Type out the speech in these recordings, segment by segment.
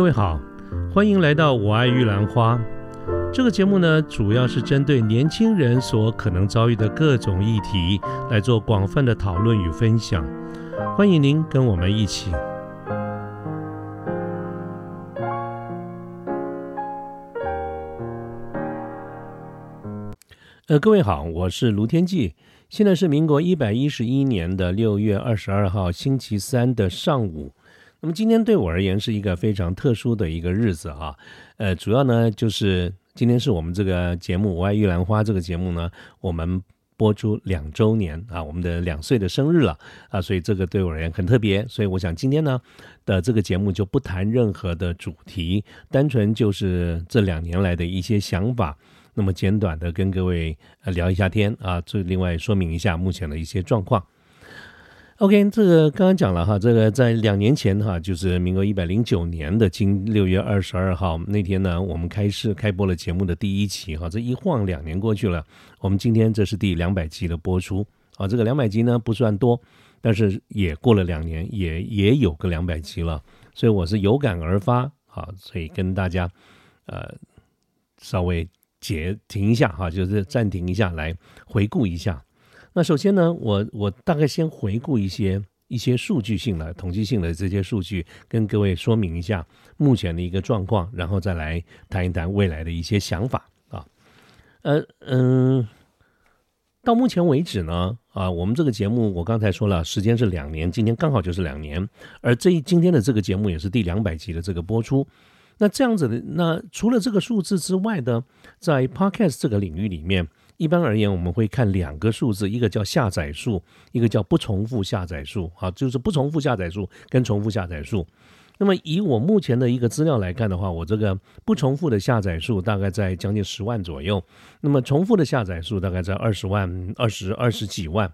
各位好，欢迎来到我爱玉兰花。这个节目呢，主要是针对年轻人所可能遭遇的各种议题来做广泛的讨论与分享。欢迎您跟我们一起。呃，各位好，我是卢天记。现在是民国一百一十一年的六月二十二号星期三的上午。那么今天对我而言是一个非常特殊的一个日子啊，呃，主要呢就是今天是我们这个节目《我爱玉兰花》这个节目呢，我们播出两周年啊，我们的两岁的生日了啊，所以这个对我而言很特别，所以我想今天呢的这个节目就不谈任何的主题，单纯就是这两年来的一些想法，那么简短的跟各位呃聊一下天啊，这另外说明一下目前的一些状况。OK，这个刚刚讲了哈，这个在两年前哈，就是民国一百零九年的今六月二十二号那天呢，我们开始开播了节目的第一期哈，这一晃两年过去了，我们今天这是第两百集的播出啊，这个两百集呢不算多，但是也过了两年，也也有个两百集了，所以我是有感而发啊，所以跟大家呃稍微截停一下哈，就是暂停一下来回顾一下。那首先呢，我我大概先回顾一些一些数据性的、统计性的这些数据，跟各位说明一下目前的一个状况，然后再来谈一谈未来的一些想法啊。呃嗯，到目前为止呢，啊，我们这个节目我刚才说了，时间是两年，今天刚好就是两年，而这一今天的这个节目也是第两百集的这个播出。那这样子的，那除了这个数字之外呢，在 Podcast 这个领域里面。一般而言，我们会看两个数字，一个叫下载数，一个叫不重复下载数。啊，就是不重复下载数跟重复下载数。那么以我目前的一个资料来看的话，我这个不重复的下载数大概在将近十万左右，那么重复的下载数大概在二十万、二十二十几万。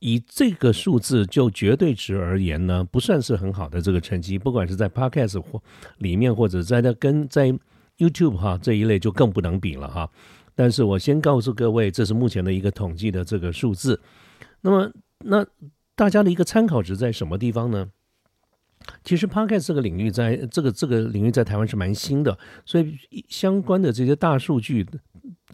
以这个数字就绝对值而言呢，不算是很好的这个成绩，不管是在 Podcast 或里面，或者在那跟在 YouTube 哈这一类就更不能比了哈。但是我先告诉各位，这是目前的一个统计的这个数字。那么，那大家的一个参考值在什么地方呢？其实 p o c a s t 这个领域，在这个这个领域在台湾是蛮新的，所以相关的这些大数据，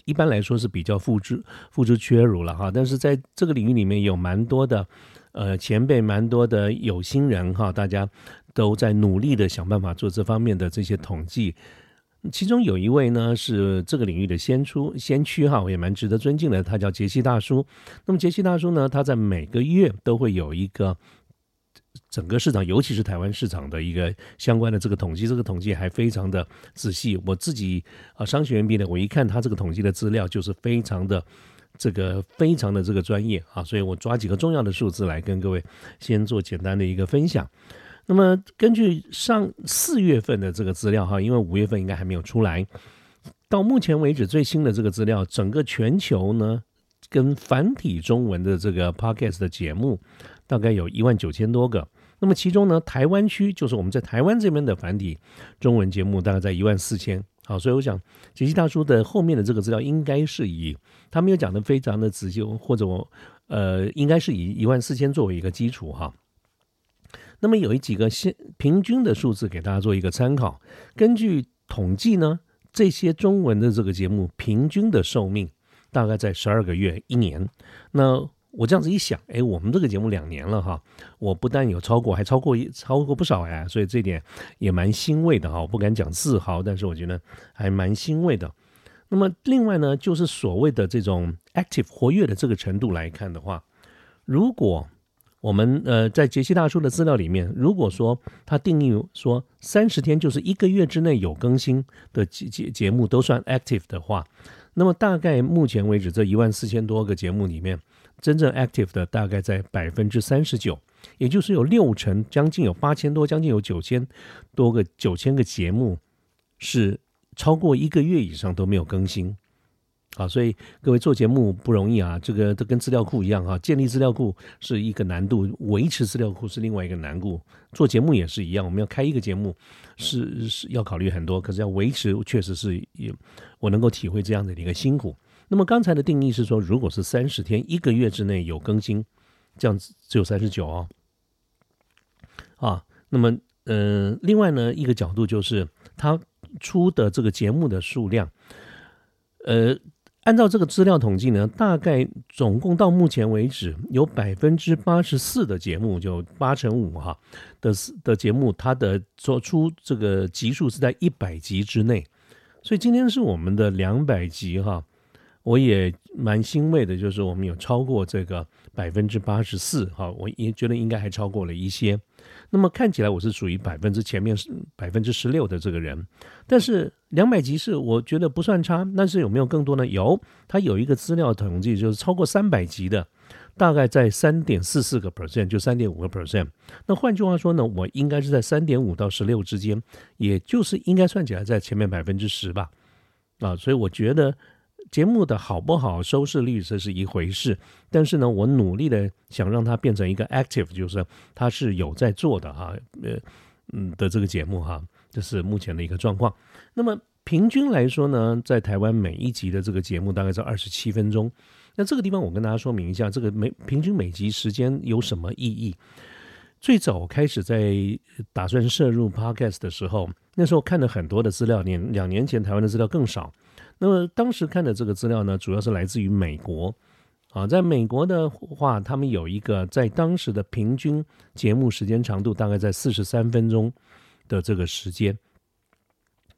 一般来说是比较付之付之阙如了哈。但是在这个领域里面有蛮多的呃前辈，蛮多的有心人哈，大家都在努力的想办法做这方面的这些统计。其中有一位呢是这个领域的先出先驱哈，我也蛮值得尊敬的，他叫杰西大叔。那么杰西大叔呢，他在每个月都会有一个整个市场，尤其是台湾市场的一个相关的这个统计，这个统计还非常的仔细。我自己啊商学院毕业的，我一看他这个统计的资料，就是非常的这个非常的这个专业啊，所以我抓几个重要的数字来跟各位先做简单的一个分享。那么根据上四月份的这个资料哈，因为五月份应该还没有出来，到目前为止最新的这个资料，整个全球呢，跟繁体中文的这个 podcast 的节目，大概有一万九千多个。那么其中呢，台湾区就是我们在台湾这边的繁体中文节目，大概在一万四千。好，所以我想杰西大叔的后面的这个资料，应该是以他没有讲的非常的仔细，或者我呃，应该是以一万四千作为一个基础哈。那么有一几个现平均的数字给大家做一个参考。根据统计呢，这些中文的这个节目平均的寿命大概在十二个月一年。那我这样子一想，哎，我们这个节目两年了哈，我不但有超过，还超过一超过不少哎，所以这点也蛮欣慰的哈。我不敢讲自豪，但是我觉得还蛮欣慰的。那么另外呢，就是所谓的这种 active 活跃的这个程度来看的话，如果我们呃，在杰西大叔的资料里面，如果说他定义说三十天就是一个月之内有更新的节节节目都算 active 的话，那么大概目前为止这一万四千多个节目里面，真正 active 的大概在百分之三十九，也就是有六成，将近有八千多，将近有九千多个九千个节目是超过一个月以上都没有更新。啊，所以各位做节目不容易啊，这个都跟资料库一样哈，建立资料库是一个难度，维持资料库是另外一个难度。做节目也是一样，我们要开一个节目是是要考虑很多，可是要维持确实是也我能够体会这样的一个辛苦。那么刚才的定义是说，如果是三十天一个月之内有更新，这样子只有三十九哦。啊，那么呃，另外呢，一个角度就是他出的这个节目的数量，呃，按照这个资料统计呢，大概总共到目前为止有百分之八十四的节目，就八成五哈的的节目，它的做出这个集数是在一百集之内，所以今天是我们的两百集哈。我也蛮欣慰的，就是我们有超过这个百分之八十四，哈，我也觉得应该还超过了一些。那么看起来我是属于百分之前面百分之十六的这个人，但是两百集是我觉得不算差。但是有没有更多呢？有，他有一个资料统计，就是超过三百集的，大概在三点四四个 percent，就三点五个 percent。那换句话说呢，我应该是在三点五到十六之间，也就是应该算起来在前面百分之十吧。啊，所以我觉得。节目的好不好，收视率这是一回事，但是呢，我努力的想让它变成一个 active，就是它是有在做的哈，呃，嗯的这个节目哈，这是目前的一个状况。那么平均来说呢，在台湾每一集的这个节目大概是二十七分钟。那这个地方我跟大家说明一下，这个每平均每集时间有什么意义？最早开始在打算摄入 podcast 的时候，那时候看了很多的资料，年两年前台湾的资料更少。那么当时看的这个资料呢，主要是来自于美国，啊，在美国的话，他们有一个在当时的平均节目时间长度大概在四十三分钟的这个时间。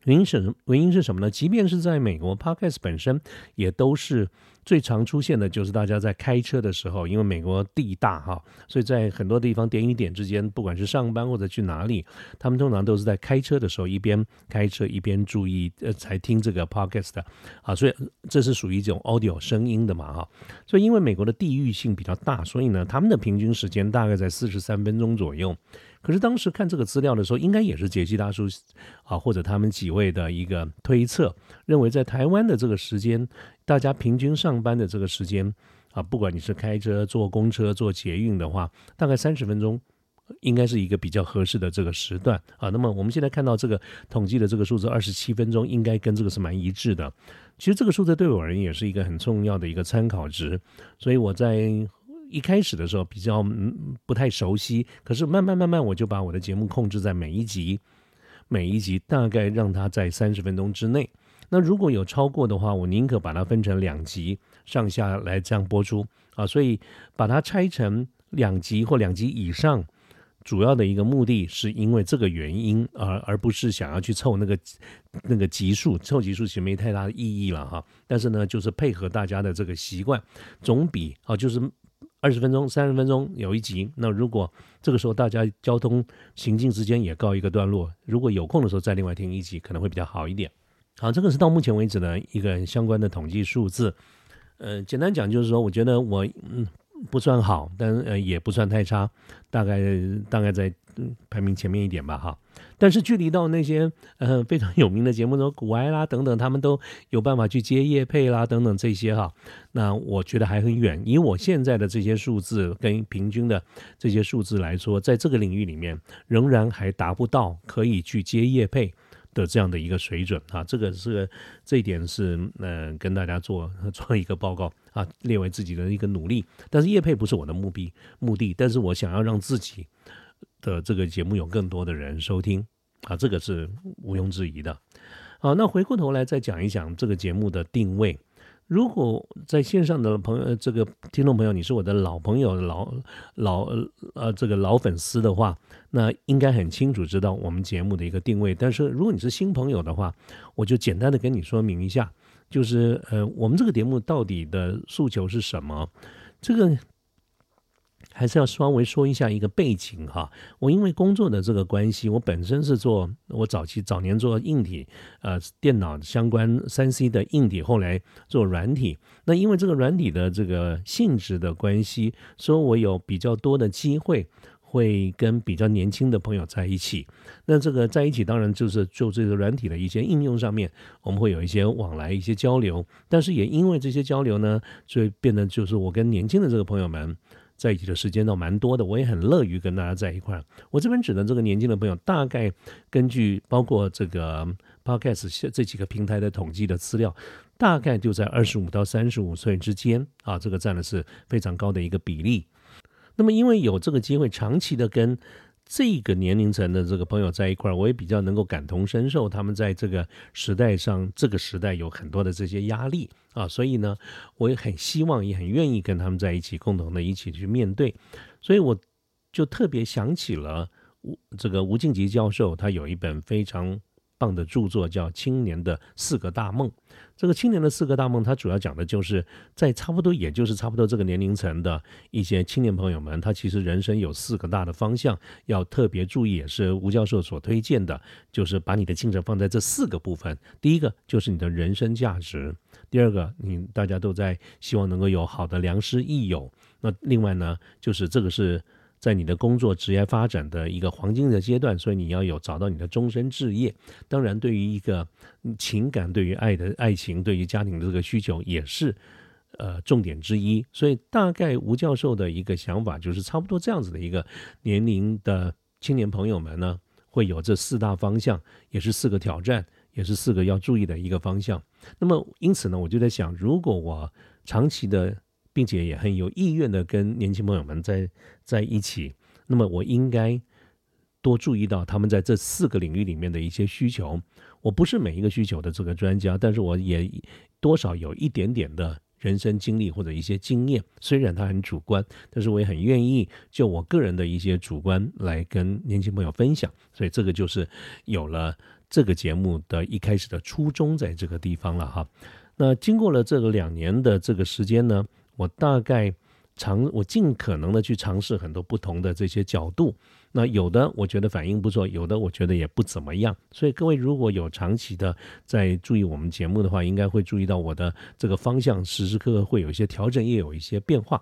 原因是原因是什么呢？即便是在美国，Podcast 本身也都是最常出现的，就是大家在开车的时候，因为美国地大哈，所以在很多地方点与点之间，不管是上班或者去哪里，他们通常都是在开车的时候一边开车一边注意呃才听这个 Podcast 啊，所以这是属于一种 audio 声音的嘛哈，所以因为美国的地域性比较大，所以呢，他们的平均时间大概在四十三分钟左右。可是当时看这个资料的时候，应该也是杰西大叔啊，或者他们几位的一个推测，认为在台湾的这个时间，大家平均上班的这个时间啊，不管你是开车、坐公车、坐捷运的话，大概三十分钟，应该是一个比较合适的这个时段啊。那么我们现在看到这个统计的这个数字二十七分钟，应该跟这个是蛮一致的。其实这个数字对我而言也是一个很重要的一个参考值，所以我在。一开始的时候比较不太熟悉，可是慢慢慢慢我就把我的节目控制在每一集，每一集大概让它在三十分钟之内。那如果有超过的话，我宁可把它分成两集上下来这样播出啊。所以把它拆成两集或两集以上，主要的一个目的是因为这个原因，而而不是想要去凑那个那个集数，凑集数其实没太大的意义了哈。但是呢，就是配合大家的这个习惯，总比啊就是。二十分钟、三十分钟有一集，那如果这个时候大家交通行进之间也告一个段落，如果有空的时候再另外听一集，可能会比较好一点。好，这个是到目前为止的一个相关的统计数字。呃，简单讲就是说，我觉得我嗯。不算好，但呃也不算太差，大概大概在排名前面一点吧哈。但是距离到那些呃非常有名的节目，中，古埃啦等等，他们都有办法去接叶配啦等等这些哈。那我觉得还很远。以我现在的这些数字跟平均的这些数字来说，在这个领域里面，仍然还达不到可以去接叶配。的这样的一个水准啊，这个是这一点是嗯跟大家做 做一个报告啊，列为自己的一个努力。但是叶配不是我的目的目的，但是我想要让自己的这个节目有更多的人收听啊，这个是毋庸置疑的。好，那回过头来再讲一讲这个节目的定位。如果在线上的朋友，这个听众朋友，你是我的老朋友、老老呃这个老粉丝的话，那应该很清楚知道我们节目的一个定位。但是如果你是新朋友的话，我就简单的跟你说明一下，就是呃，我们这个节目到底的诉求是什么？这个。还是要稍微说一下一个背景哈。我因为工作的这个关系，我本身是做我早期早年做硬体，呃，电脑相关三 C 的硬体，后来做软体。那因为这个软体的这个性质的关系，所以我有比较多的机会会跟比较年轻的朋友在一起。那这个在一起，当然就是就这个软体的一些应用上面，我们会有一些往来、一些交流。但是也因为这些交流呢，所以变得就是我跟年轻的这个朋友们。在一起的时间倒蛮多的，我也很乐于跟大家在一块儿。我这边指的这个年轻的朋友，大概根据包括这个 Podcast 这几个平台的统计的资料，大概就在二十五到三十五岁之间啊，这个占的是非常高的一个比例。那么因为有这个机会长期的跟这个年龄层的这个朋友在一块儿，我也比较能够感同身受，他们在这个时代上，这个时代有很多的这些压力啊，所以呢，我也很希望，也很愿意跟他们在一起，共同的一起去面对，所以我就特别想起了吴这个吴敬吉教授，他有一本非常。棒的著作叫《青年的四个大梦》。这个青年的四个大梦，它主要讲的就是在差不多，也就是差不多这个年龄层的一些青年朋友们，他其实人生有四个大的方向要特别注意，也是吴教授所推荐的，就是把你的精神放在这四个部分。第一个就是你的人生价值，第二个你大家都在希望能够有好的良师益友。那另外呢，就是这个是。在你的工作职业发展的一个黄金的阶段，所以你要有找到你的终身置业。当然，对于一个情感、对于爱的爱情、对于家庭的这个需求，也是呃重点之一。所以，大概吴教授的一个想法就是，差不多这样子的一个年龄的青年朋友们呢，会有这四大方向，也是四个挑战，也是四个要注意的一个方向。那么，因此呢，我就在想，如果我长期的。并且也很有意愿的跟年轻朋友们在在一起，那么我应该多注意到他们在这四个领域里面的一些需求。我不是每一个需求的这个专家，但是我也多少有一点点的人生经历或者一些经验。虽然它很主观，但是我也很愿意就我个人的一些主观来跟年轻朋友分享。所以这个就是有了这个节目的一开始的初衷在这个地方了哈。那经过了这个两年的这个时间呢？我大概尝，我尽可能的去尝试很多不同的这些角度。那有的我觉得反应不错，有的我觉得也不怎么样。所以各位如果有长期的在注意我们节目的话，应该会注意到我的这个方向时时刻刻会有一些调整，也有一些变化。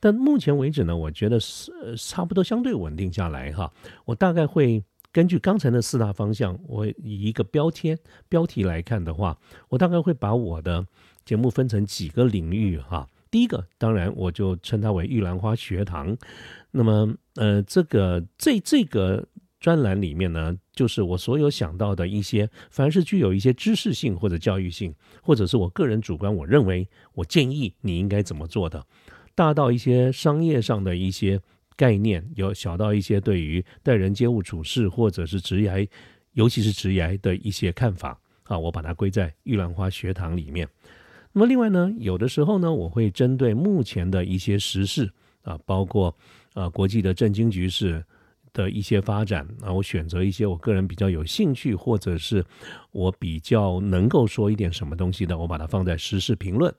但目前为止呢，我觉得是差不多相对稳定下来哈。我大概会根据刚才的四大方向，我以一个标签标题来看的话，我大概会把我的节目分成几个领域哈。第一个，当然我就称它为玉兰花学堂。那么，呃，这个这这个专栏里面呢，就是我所有想到的一些，凡是具有一些知识性或者教育性，或者是我个人主观，我认为我建议你应该怎么做的，大到一些商业上的一些概念，有小到一些对于待人接物处事，或者是职业，尤其是职业的一些看法啊，我把它归在玉兰花学堂里面。那么另外呢，有的时候呢，我会针对目前的一些时事啊，包括啊国际的政经局势的一些发展啊，我选择一些我个人比较有兴趣，或者是我比较能够说一点什么东西的，我把它放在时事评论。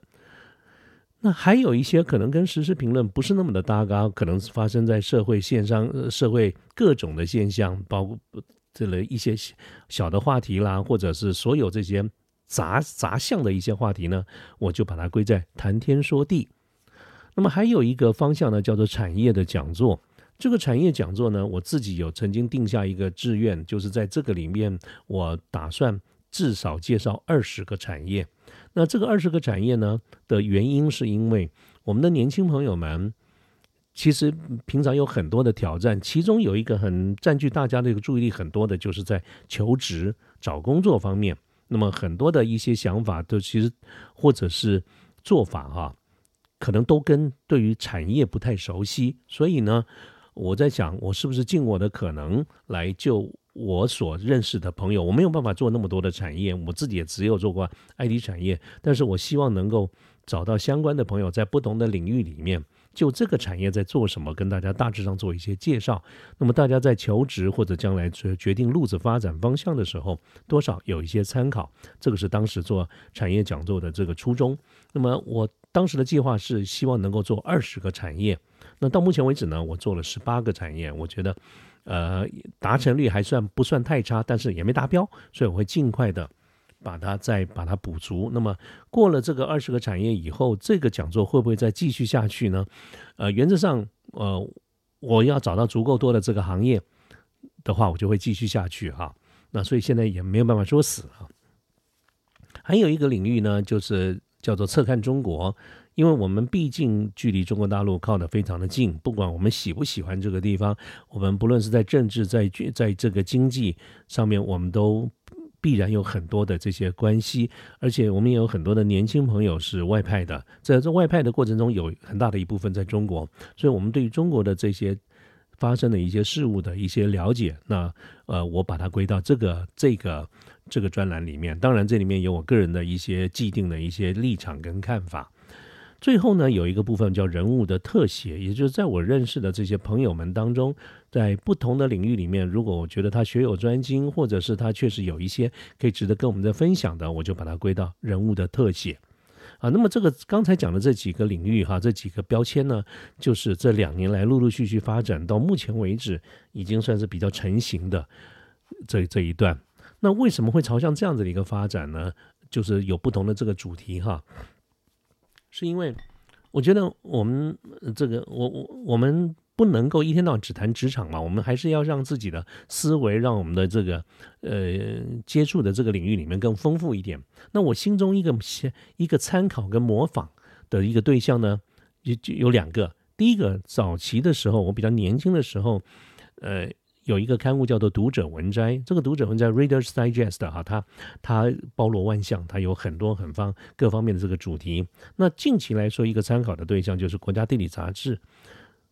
那还有一些可能跟时事评论不是那么的搭嘎，可能是发生在社会线上、呃社会各种的现象，包括这类一些小的话题啦，或者是所有这些。杂杂项的一些话题呢，我就把它归在谈天说地。那么还有一个方向呢，叫做产业的讲座。这个产业讲座呢，我自己有曾经定下一个志愿，就是在这个里面，我打算至少介绍二十个产业。那这个二十个产业呢的原因，是因为我们的年轻朋友们其实平常有很多的挑战，其中有一个很占据大家的一个注意力很多的，就是在求职找工作方面。那么很多的一些想法都其实或者是做法哈，可能都跟对于产业不太熟悉，所以呢，我在想我是不是尽我的可能来就我所认识的朋友，我没有办法做那么多的产业，我自己也只有做过 IT 产业，但是我希望能够找到相关的朋友，在不同的领域里面。就这个产业在做什么，跟大家大致上做一些介绍。那么大家在求职或者将来决决定路子发展方向的时候，多少有一些参考。这个是当时做产业讲座的这个初衷。那么我当时的计划是希望能够做二十个产业。那到目前为止呢，我做了十八个产业，我觉得，呃，达成率还算不算太差，但是也没达标，所以我会尽快的。把它再把它补足。那么过了这个二十个产业以后，这个讲座会不会再继续下去呢？呃，原则上，呃，我要找到足够多的这个行业的话，我就会继续下去哈。那所以现在也没有办法说死啊。还有一个领域呢，就是叫做侧看中国，因为我们毕竟距离中国大陆靠得非常的近，不管我们喜不喜欢这个地方，我们不论是在政治、在在这个经济上面，我们都。必然有很多的这些关系，而且我们也有很多的年轻朋友是外派的，在这外派的过程中，有很大的一部分在中国，所以我们对于中国的这些发生的一些事物的一些了解，那呃，我把它归到这个这个这个专栏里面。当然，这里面有我个人的一些既定的一些立场跟看法。最后呢，有一个部分叫人物的特写，也就是在我认识的这些朋友们当中，在不同的领域里面，如果我觉得他学有专精，或者是他确实有一些可以值得跟我们在分享的，我就把它归到人物的特写。啊，那么这个刚才讲的这几个领域哈，这几个标签呢，就是这两年来陆陆续续发展到目前为止，已经算是比较成型的这这一段。那为什么会朝向这样子的一个发展呢？就是有不同的这个主题哈，是因为我觉得我们这个我我我们。不能够一天到晚只谈职场嘛？我们还是要让自己的思维，让我们的这个呃接触的这个领域里面更丰富一点。那我心中一个一个参考跟模仿的一个对象呢，就就有两个。第一个，早期的时候，我比较年轻的时候，呃，有一个刊物叫做《读者文摘》，这个《读者文摘》（Reader's Digest） 哈，它它包罗万象，它有很多很方各方面的这个主题。那近期来说，一个参考的对象就是《国家地理》杂志。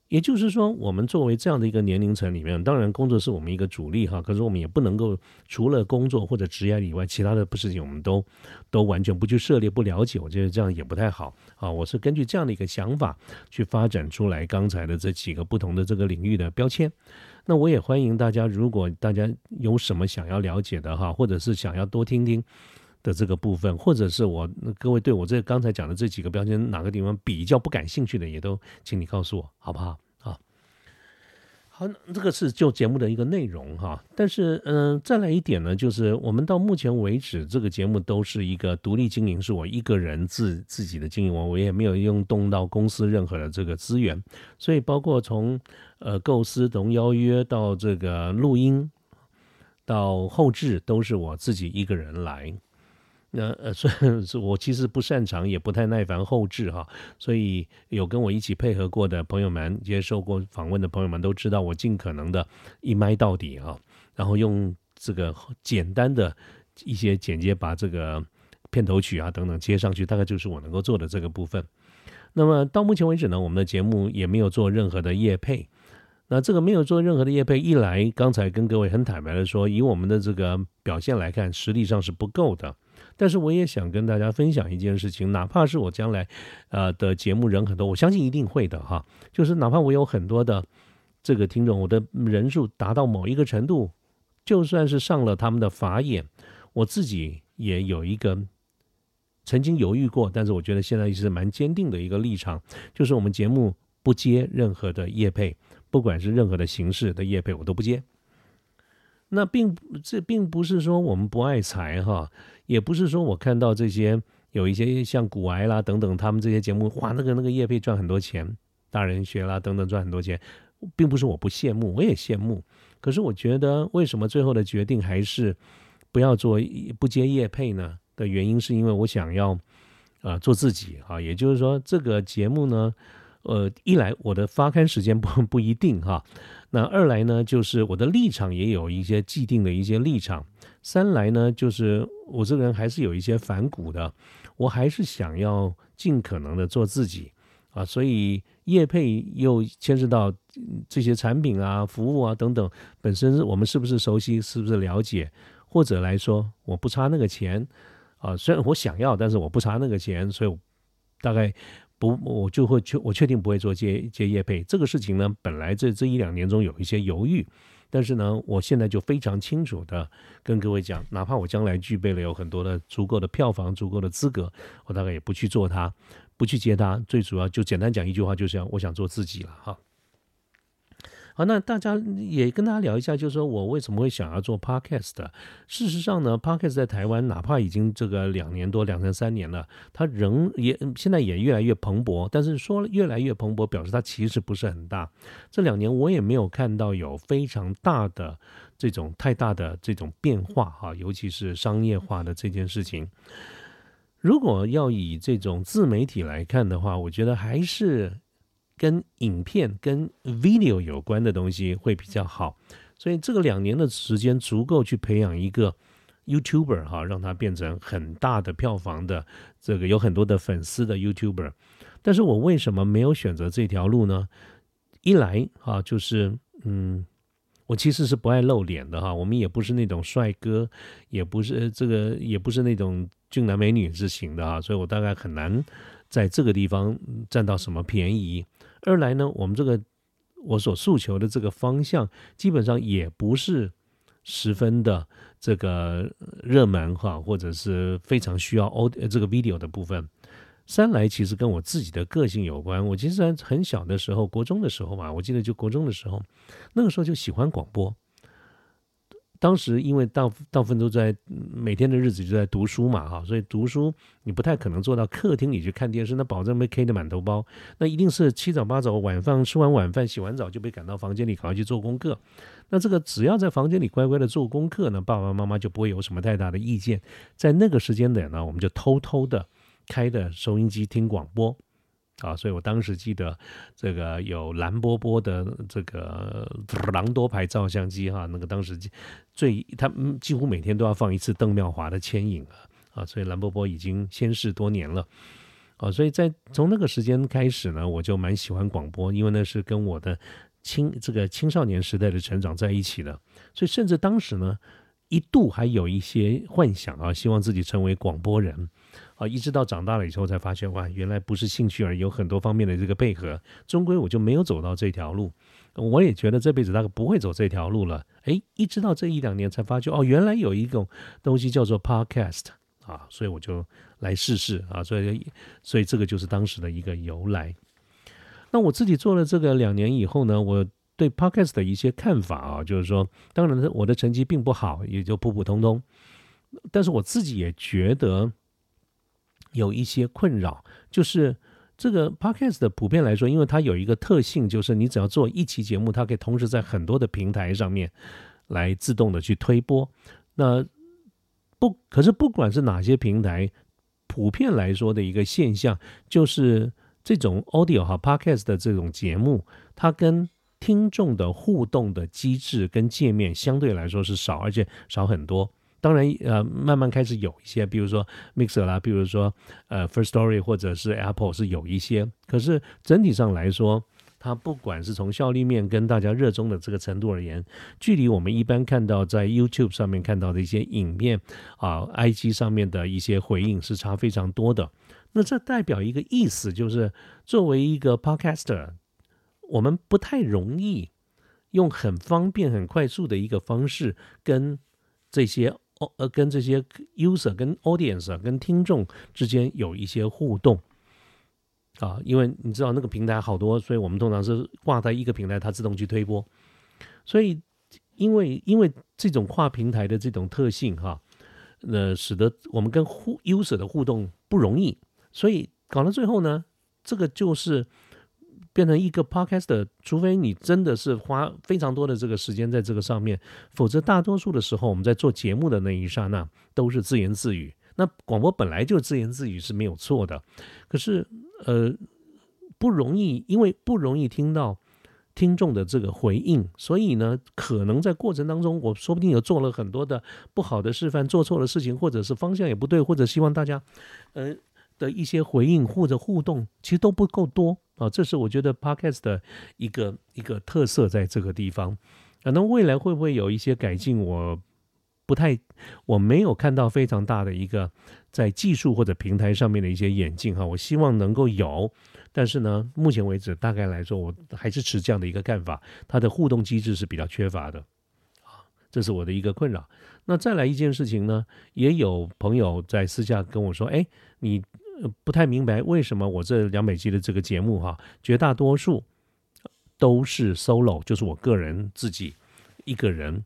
也就是说，我们作为这样的一个年龄层里面，当然工作是我们一个主力哈，可是我们也不能够除了工作或者职业以外，其他的事情我们都都完全不去涉猎、不了解，我觉得这样也不太好啊。我是根据这样的一个想法去发展出来刚才的这几个不同的这个领域的标签。那我也欢迎大家，如果大家有什么想要了解的哈，或者是想要多听听的这个部分，或者是我各位对我这刚才讲的这几个标签哪个地方比较不感兴趣的，也都请你告诉我，好不好？好，这个是就节目的一个内容哈，但是嗯，再来一点呢，就是我们到目前为止，这个节目都是一个独立经营，是我一个人自自己的经营，我我也没有用动到公司任何的这个资源，所以包括从呃构思、从邀约到这个录音到后置，都是我自己一个人来。那呃，虽然是我其实不擅长，也不太耐烦后置哈，所以有跟我一起配合过的朋友们，接受过访问的朋友们都知道，我尽可能的一麦到底哈，然后用这个简单的一些剪接，把这个片头曲啊等等接上去，大概就是我能够做的这个部分。那么到目前为止呢，我们的节目也没有做任何的业配。那这个没有做任何的业配，一来刚才跟各位很坦白的说，以我们的这个表现来看，实力上是不够的。但是我也想跟大家分享一件事情，哪怕是我将来，呃的节目人很多，我相信一定会的哈。就是哪怕我有很多的这个听众，我的人数达到某一个程度，就算是上了他们的法眼，我自己也有一个曾经犹豫过，但是我觉得现在也是蛮坚定的一个立场，就是我们节目不接任何的业配，不管是任何的形式的业配，我都不接。那并这并不是说我们不爱财哈，也不是说我看到这些有一些像古癌啦等等，他们这些节目哇，那个那个业配赚很多钱，大人学啦等等赚很多钱，并不是我不羡慕，我也羡慕。可是我觉得为什么最后的决定还是不要做不接业配呢？的原因是因为我想要啊做自己啊，也就是说这个节目呢，呃，一来我的发刊时间不 不一定哈。那二来呢，就是我的立场也有一些既定的一些立场；三来呢，就是我这个人还是有一些反骨的，我还是想要尽可能的做自己啊。所以业配又牵涉到这些产品啊、服务啊等等，本身我们是不是熟悉，是不是了解，或者来说我不差那个钱啊，虽然我想要，但是我不差那个钱，所以大概。不，我就会确我确定不会做接接业配这个事情呢。本来这这一两年中有一些犹豫，但是呢，我现在就非常清楚的跟各位讲，哪怕我将来具备了有很多的足够的票房、足够的资格，我大概也不去做它，不去接它。最主要就简单讲一句话，就是我想做自己了哈。好，那大家也跟大家聊一下，就是说我为什么会想要做 podcast。事实上呢，podcast 在台湾哪怕已经这个两年多、两三三年了，它仍也现在也越来越蓬勃。但是说越来越蓬勃，表示它其实不是很大。这两年我也没有看到有非常大的这种太大的这种变化哈，尤其是商业化的这件事情。如果要以这种自媒体来看的话，我觉得还是。跟影片、跟 video 有关的东西会比较好，所以这个两年的时间足够去培养一个 YouTuber 哈，让他变成很大的票房的这个有很多的粉丝的 YouTuber。但是我为什么没有选择这条路呢？一来哈，就是嗯，我其实是不爱露脸的哈。我们也不是那种帅哥，也不是这个，也不是那种俊男美女之型的哈，所以我大概很难在这个地方占到什么便宜。二来呢，我们这个我所诉求的这个方向，基本上也不是十分的这个热门哈，或者是非常需要 O 这个 video 的部分。三来其实跟我自己的个性有关。我其实很小的时候，国中的时候嘛，我记得就国中的时候，那个时候就喜欢广播。当时因为大大部分都在每天的日子就在读书嘛，哈，所以读书你不太可能坐到客厅里去看电视，那保证被 K 的满头包。那一定是七早八早，晚饭吃完晚饭，洗完澡就被赶到房间里，赶快去做功课。那这个只要在房间里乖乖的做功课呢，爸爸妈妈就不会有什么太大的意见。在那个时间点呢，我们就偷偷的开的收音机听广播。啊，所以我当时记得这个有蓝波波的这个狼多牌照相机哈，那个当时最他几乎每天都要放一次邓妙华的牵引啊，啊，所以蓝波波已经先逝多年了啊，所以在从那个时间开始呢，我就蛮喜欢广播，因为那是跟我的青这个青少年时代的成长在一起的，所以甚至当时呢一度还有一些幻想啊，希望自己成为广播人。啊，一直到长大了以后才发现，哇，原来不是兴趣而，有很多方面的这个配合。终归我就没有走到这条路，我也觉得这辈子大概不会走这条路了。哎，一直到这一两年才发觉，哦，原来有一种东西叫做 podcast 啊，所以我就来试试啊，所以所以这个就是当时的一个由来。那我自己做了这个两年以后呢，我对 podcast 的一些看法啊，就是说，当然我的成绩并不好，也就普普通通，但是我自己也觉得。有一些困扰，就是这个 podcast 的普遍来说，因为它有一个特性，就是你只要做一期节目，它可以同时在很多的平台上面来自动的去推播。那不，可是不管是哪些平台，普遍来说的一个现象，就是这种 audio 和 podcast 的这种节目，它跟听众的互动的机制跟界面相对来说是少，而且少很多。当然，呃，慢慢开始有一些，比如说 Mixer 啦，比如说呃 First Story 或者是 Apple 是有一些，可是整体上来说，它不管是从效率面跟大家热衷的这个程度而言，距离我们一般看到在 YouTube 上面看到的一些影片啊，IG 上面的一些回应是差非常多的。那这代表一个意思，就是作为一个 Podcaster，我们不太容易用很方便、很快速的一个方式跟这些。哦呃，跟这些 user、跟 audience、跟听众之间有一些互动啊，因为你知道那个平台好多，所以我们通常是挂在一个平台，它自动去推播。所以，因为因为这种跨平台的这种特性哈，那使得我们跟互 user 的互动不容易，所以搞到最后呢，这个就是。变成一个 podcast，除非你真的是花非常多的这个时间在这个上面，否则大多数的时候我们在做节目的那一刹那都是自言自语。那广播本来就自言自语是没有错的，可是呃不容易，因为不容易听到听众的这个回应，所以呢，可能在过程当中，我说不定有做了很多的不好的示范，做错了事情，或者是方向也不对，或者希望大家呃的一些回应或者互动，其实都不够多。啊，这是我觉得 podcast 的一个一个特色，在这个地方。可能未来会不会有一些改进？我不太，我没有看到非常大的一个在技术或者平台上面的一些演进哈。我希望能够有，但是呢，目前为止，大概来说，我还是持这样的一个看法，它的互动机制是比较缺乏的。啊，这是我的一个困扰。那再来一件事情呢，也有朋友在私下跟我说，哎，你。不太明白为什么我这两百集的这个节目哈，绝大多数都是 solo，就是我个人自己一个人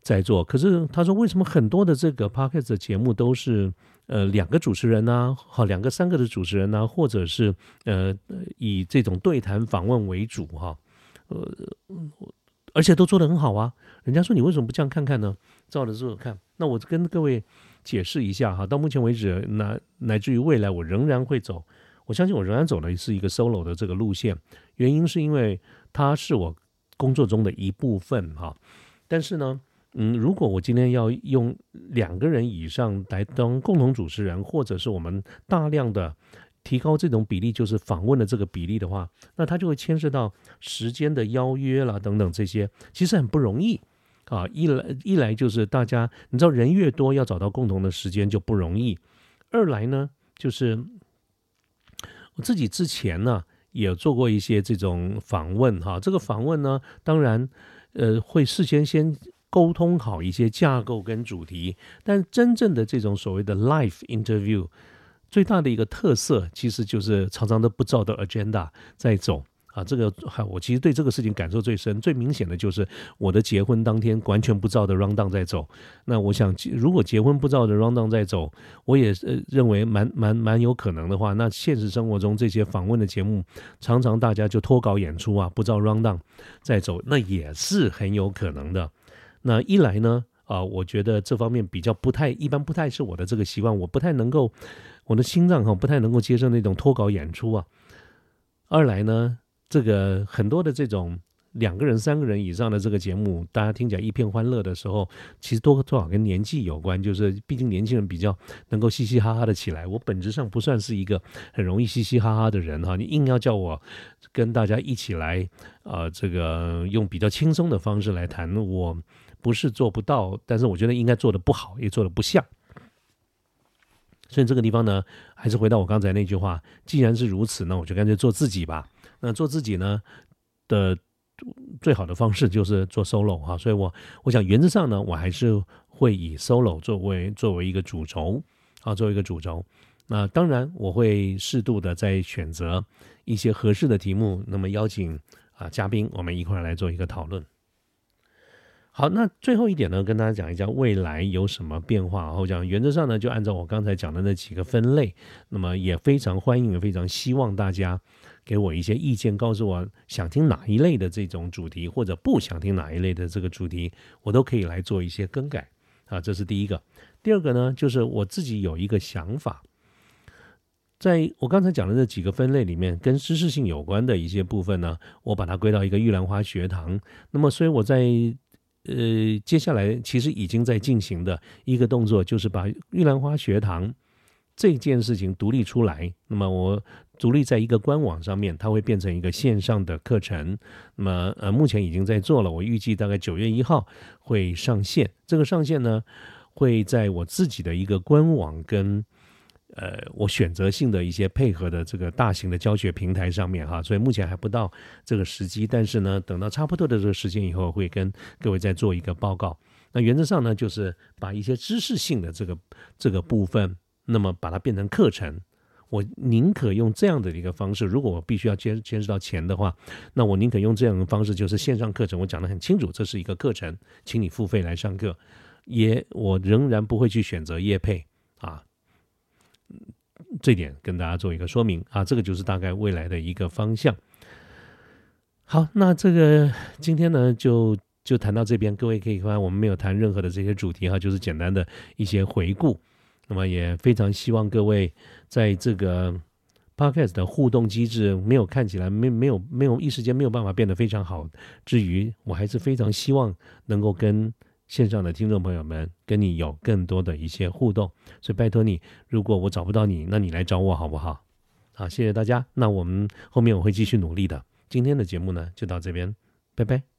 在做。可是他说，为什么很多的这个 podcast 的节目都是呃两个主持人呢？好，两个三个的主持人呢，或者是呃以这种对谈访问为主哈？呃，而且都做得很好啊。人家说你为什么不这样看看呢？照着做看。那我跟各位。解释一下哈，到目前为止，乃乃至于未来，我仍然会走。我相信我仍然走的是一个 solo 的这个路线。原因是因为它是我工作中的一部分哈。但是呢，嗯，如果我今天要用两个人以上来当共同主持人，或者是我们大量的提高这种比例，就是访问的这个比例的话，那它就会牵涉到时间的邀约啦等等这些，其实很不容易啊。一来一来就是大家，你知道人越多，要找到共同的时间就不容易；二来呢，就是我自己之前呢也做过一些这种访问哈，这个访问呢，当然呃会事先先。沟通好一些架构跟主题，但真正的这种所谓的 live interview，最大的一个特色其实就是常常都不照的 agenda 在走啊。这个我其实对这个事情感受最深、最明显的就是我的结婚当天完全不照的 round down 在走。那我想，如果结婚不照的 round down 在走，我也呃认为蛮蛮蛮有可能的话，那现实生活中这些访问的节目，常常大家就脱稿演出啊，不照 round down 在走，那也是很有可能的。那一来呢，啊，我觉得这方面比较不太一般，不太是我的这个习惯，我不太能够，我的心脏哈不太能够接受那种脱稿演出啊。二来呢，这个很多的这种两个人、三个人以上的这个节目，大家听起来一片欢乐的时候，其实多多少跟年纪有关，就是毕竟年轻人比较能够嘻嘻哈哈的起来。我本质上不算是一个很容易嘻嘻哈哈的人哈，你硬要叫我跟大家一起来，呃，这个用比较轻松的方式来谈我。不是做不到，但是我觉得应该做的不好，也做的不像。所以这个地方呢，还是回到我刚才那句话：既然是如此，那我就干脆做自己吧。那做自己呢的最好的方式就是做 solo 哈。所以我我想原则上呢，我还是会以 solo 作为作为一个主轴啊，作为一个主轴。那当然我会适度的在选择一些合适的题目，那么邀请啊嘉宾，我们一块来做一个讨论。好，那最后一点呢，跟大家讲一下未来有什么变化。我讲原则上呢，就按照我刚才讲的那几个分类，那么也非常欢迎，也非常希望大家给我一些意见，告诉我想听哪一类的这种主题，或者不想听哪一类的这个主题，我都可以来做一些更改啊。这是第一个。第二个呢，就是我自己有一个想法，在我刚才讲的这几个分类里面，跟知识性有关的一些部分呢，我把它归到一个玉兰花学堂。那么，所以我在呃，接下来其实已经在进行的一个动作，就是把玉兰花学堂这件事情独立出来。那么我独立在一个官网上面，它会变成一个线上的课程。那么呃，目前已经在做了，我预计大概九月一号会上线。这个上线呢，会在我自己的一个官网跟。呃，我选择性的一些配合的这个大型的教学平台上面哈，所以目前还不到这个时机，但是呢，等到差不多的这个时间以后，会跟各位再做一个报告。那原则上呢，就是把一些知识性的这个这个部分，那么把它变成课程。我宁可用这样的一个方式，如果我必须要牵牵涉到钱的话，那我宁可用这样的方式，就是线上课程，我讲的很清楚，这是一个课程，请你付费来上课。也我仍然不会去选择业配啊。这点跟大家做一个说明啊，这个就是大概未来的一个方向。好，那这个今天呢，就就谈到这边，各位可以看我们没有谈任何的这些主题哈，就是简单的一些回顾。那么也非常希望各位在这个 podcast 的互动机制没有看起来没没有没有一时间没有办法变得非常好之余，我还是非常希望能够跟。线上的听众朋友们，跟你有更多的一些互动，所以拜托你，如果我找不到你，那你来找我好不好？好，谢谢大家。那我们后面我会继续努力的。今天的节目呢，就到这边，拜拜。